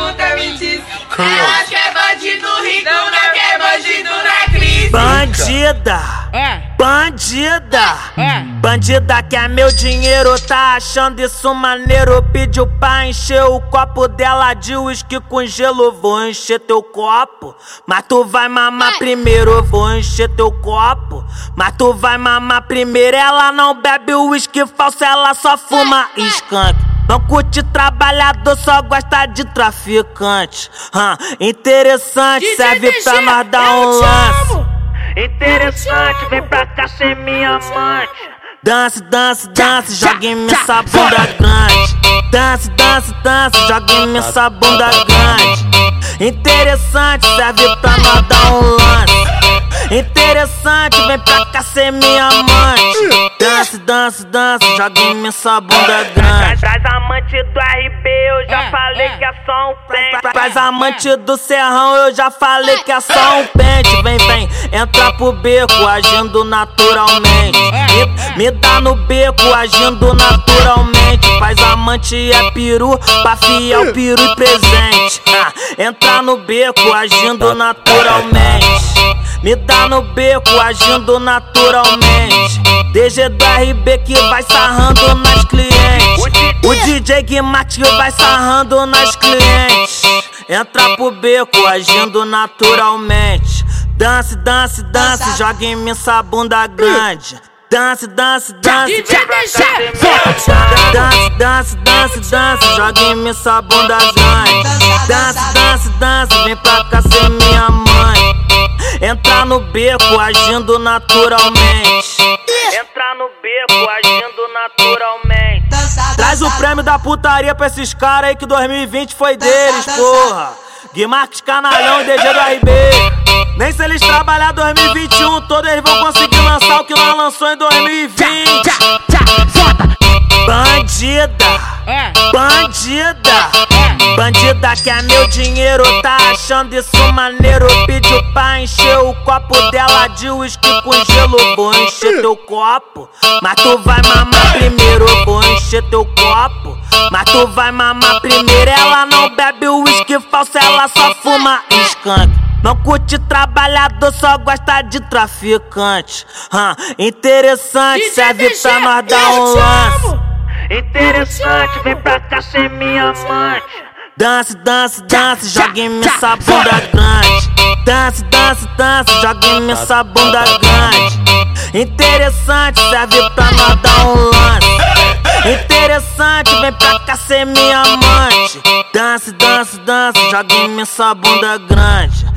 puta me. Elas quer bandido rico, não quer bandido na crise. Bandida, É, bandida, é. bandida quer meu dinheiro, tá achando isso maneiro? Pediu pra encher o copo dela de uísque com gelo. Vou encher teu copo, mas tu vai mamar primeiro. Vou encher teu copo, mas tu vai mamar primeiro. Ela não bebe uísque falso, ela só fuma skunk. Não curte trabalhador, só gosta de traficante. Hã, interessante, DJ serve DG, pra nós dar um lance. Interessante, vem pra cá ser minha amante. Dance, dance, dance, joga em mim essa bunda grande. Dance, dance, dance, joga em mim essa bunda grande. Interessante, serve pra nós dar um lance. Interessante, vem pra cá ser minha amante. Dance, dance, dance, joga em mim essa bunda grande. Traz amante do RB, eu já É, falei é. que é só um pente. Traz amante do Serrão, eu já falei que é só um pente. Vem, vem, entra pro beco, agindo naturalmente. Me, me dá no beco, agindo naturalmente. Faz amante é peru, pra fiel peru e presente. Ah, entra no beco, agindo naturalmente. Me dá no beco, agindo naturalmente. DG do RB que vai sarrando nas clientes. O DJ Guimax que vai sarrando nas clientes. Entra pro beco, agindo naturalmente. Dance, dance, dance, joga em mim essa bunda grande. Dance, dance, dance. Dance, dance, dance, dance, joga em mim essa bunda grande. Dance, dance, dance, vem pra cá ser no beco, agindo naturalmente. Entrar no beco, agindo naturalmente. Traz o prêmio da putaria pra esses caras aí que 2020 foi deles, porra. Guimarques Canalhão e DG do RB. Nem se eles trabalhar 2021, todos eles vão conseguir lançar o que nós lançou em 2020. Tchá, foda. Bandida, É, bandida, bandida quer meu dinheiro, tá achando isso maneiro? Pediu pra encher o copo dela de uísque com gelo. Vou encher teu copo, mas tu vai mamar primeiro. Vou encher teu copo, mas tu vai mamar primeiro. Ela não bebe uísque falso, ela só fuma skunk. Não curte trabalhador, só gosta de traficante. Hã, interessante, serve pra nós dar um lance. Interessante, vem pra cá ser minha amante. Dance, dance, dance, joga em mim essa bunda grande. Dance, dance, dance, joga em mim essa bunda grande. Interessante, serve pra nós dar um lance. Interessante, vem pra cá ser minha amante. Dance, dance, dance, joga em mim essa bunda grande.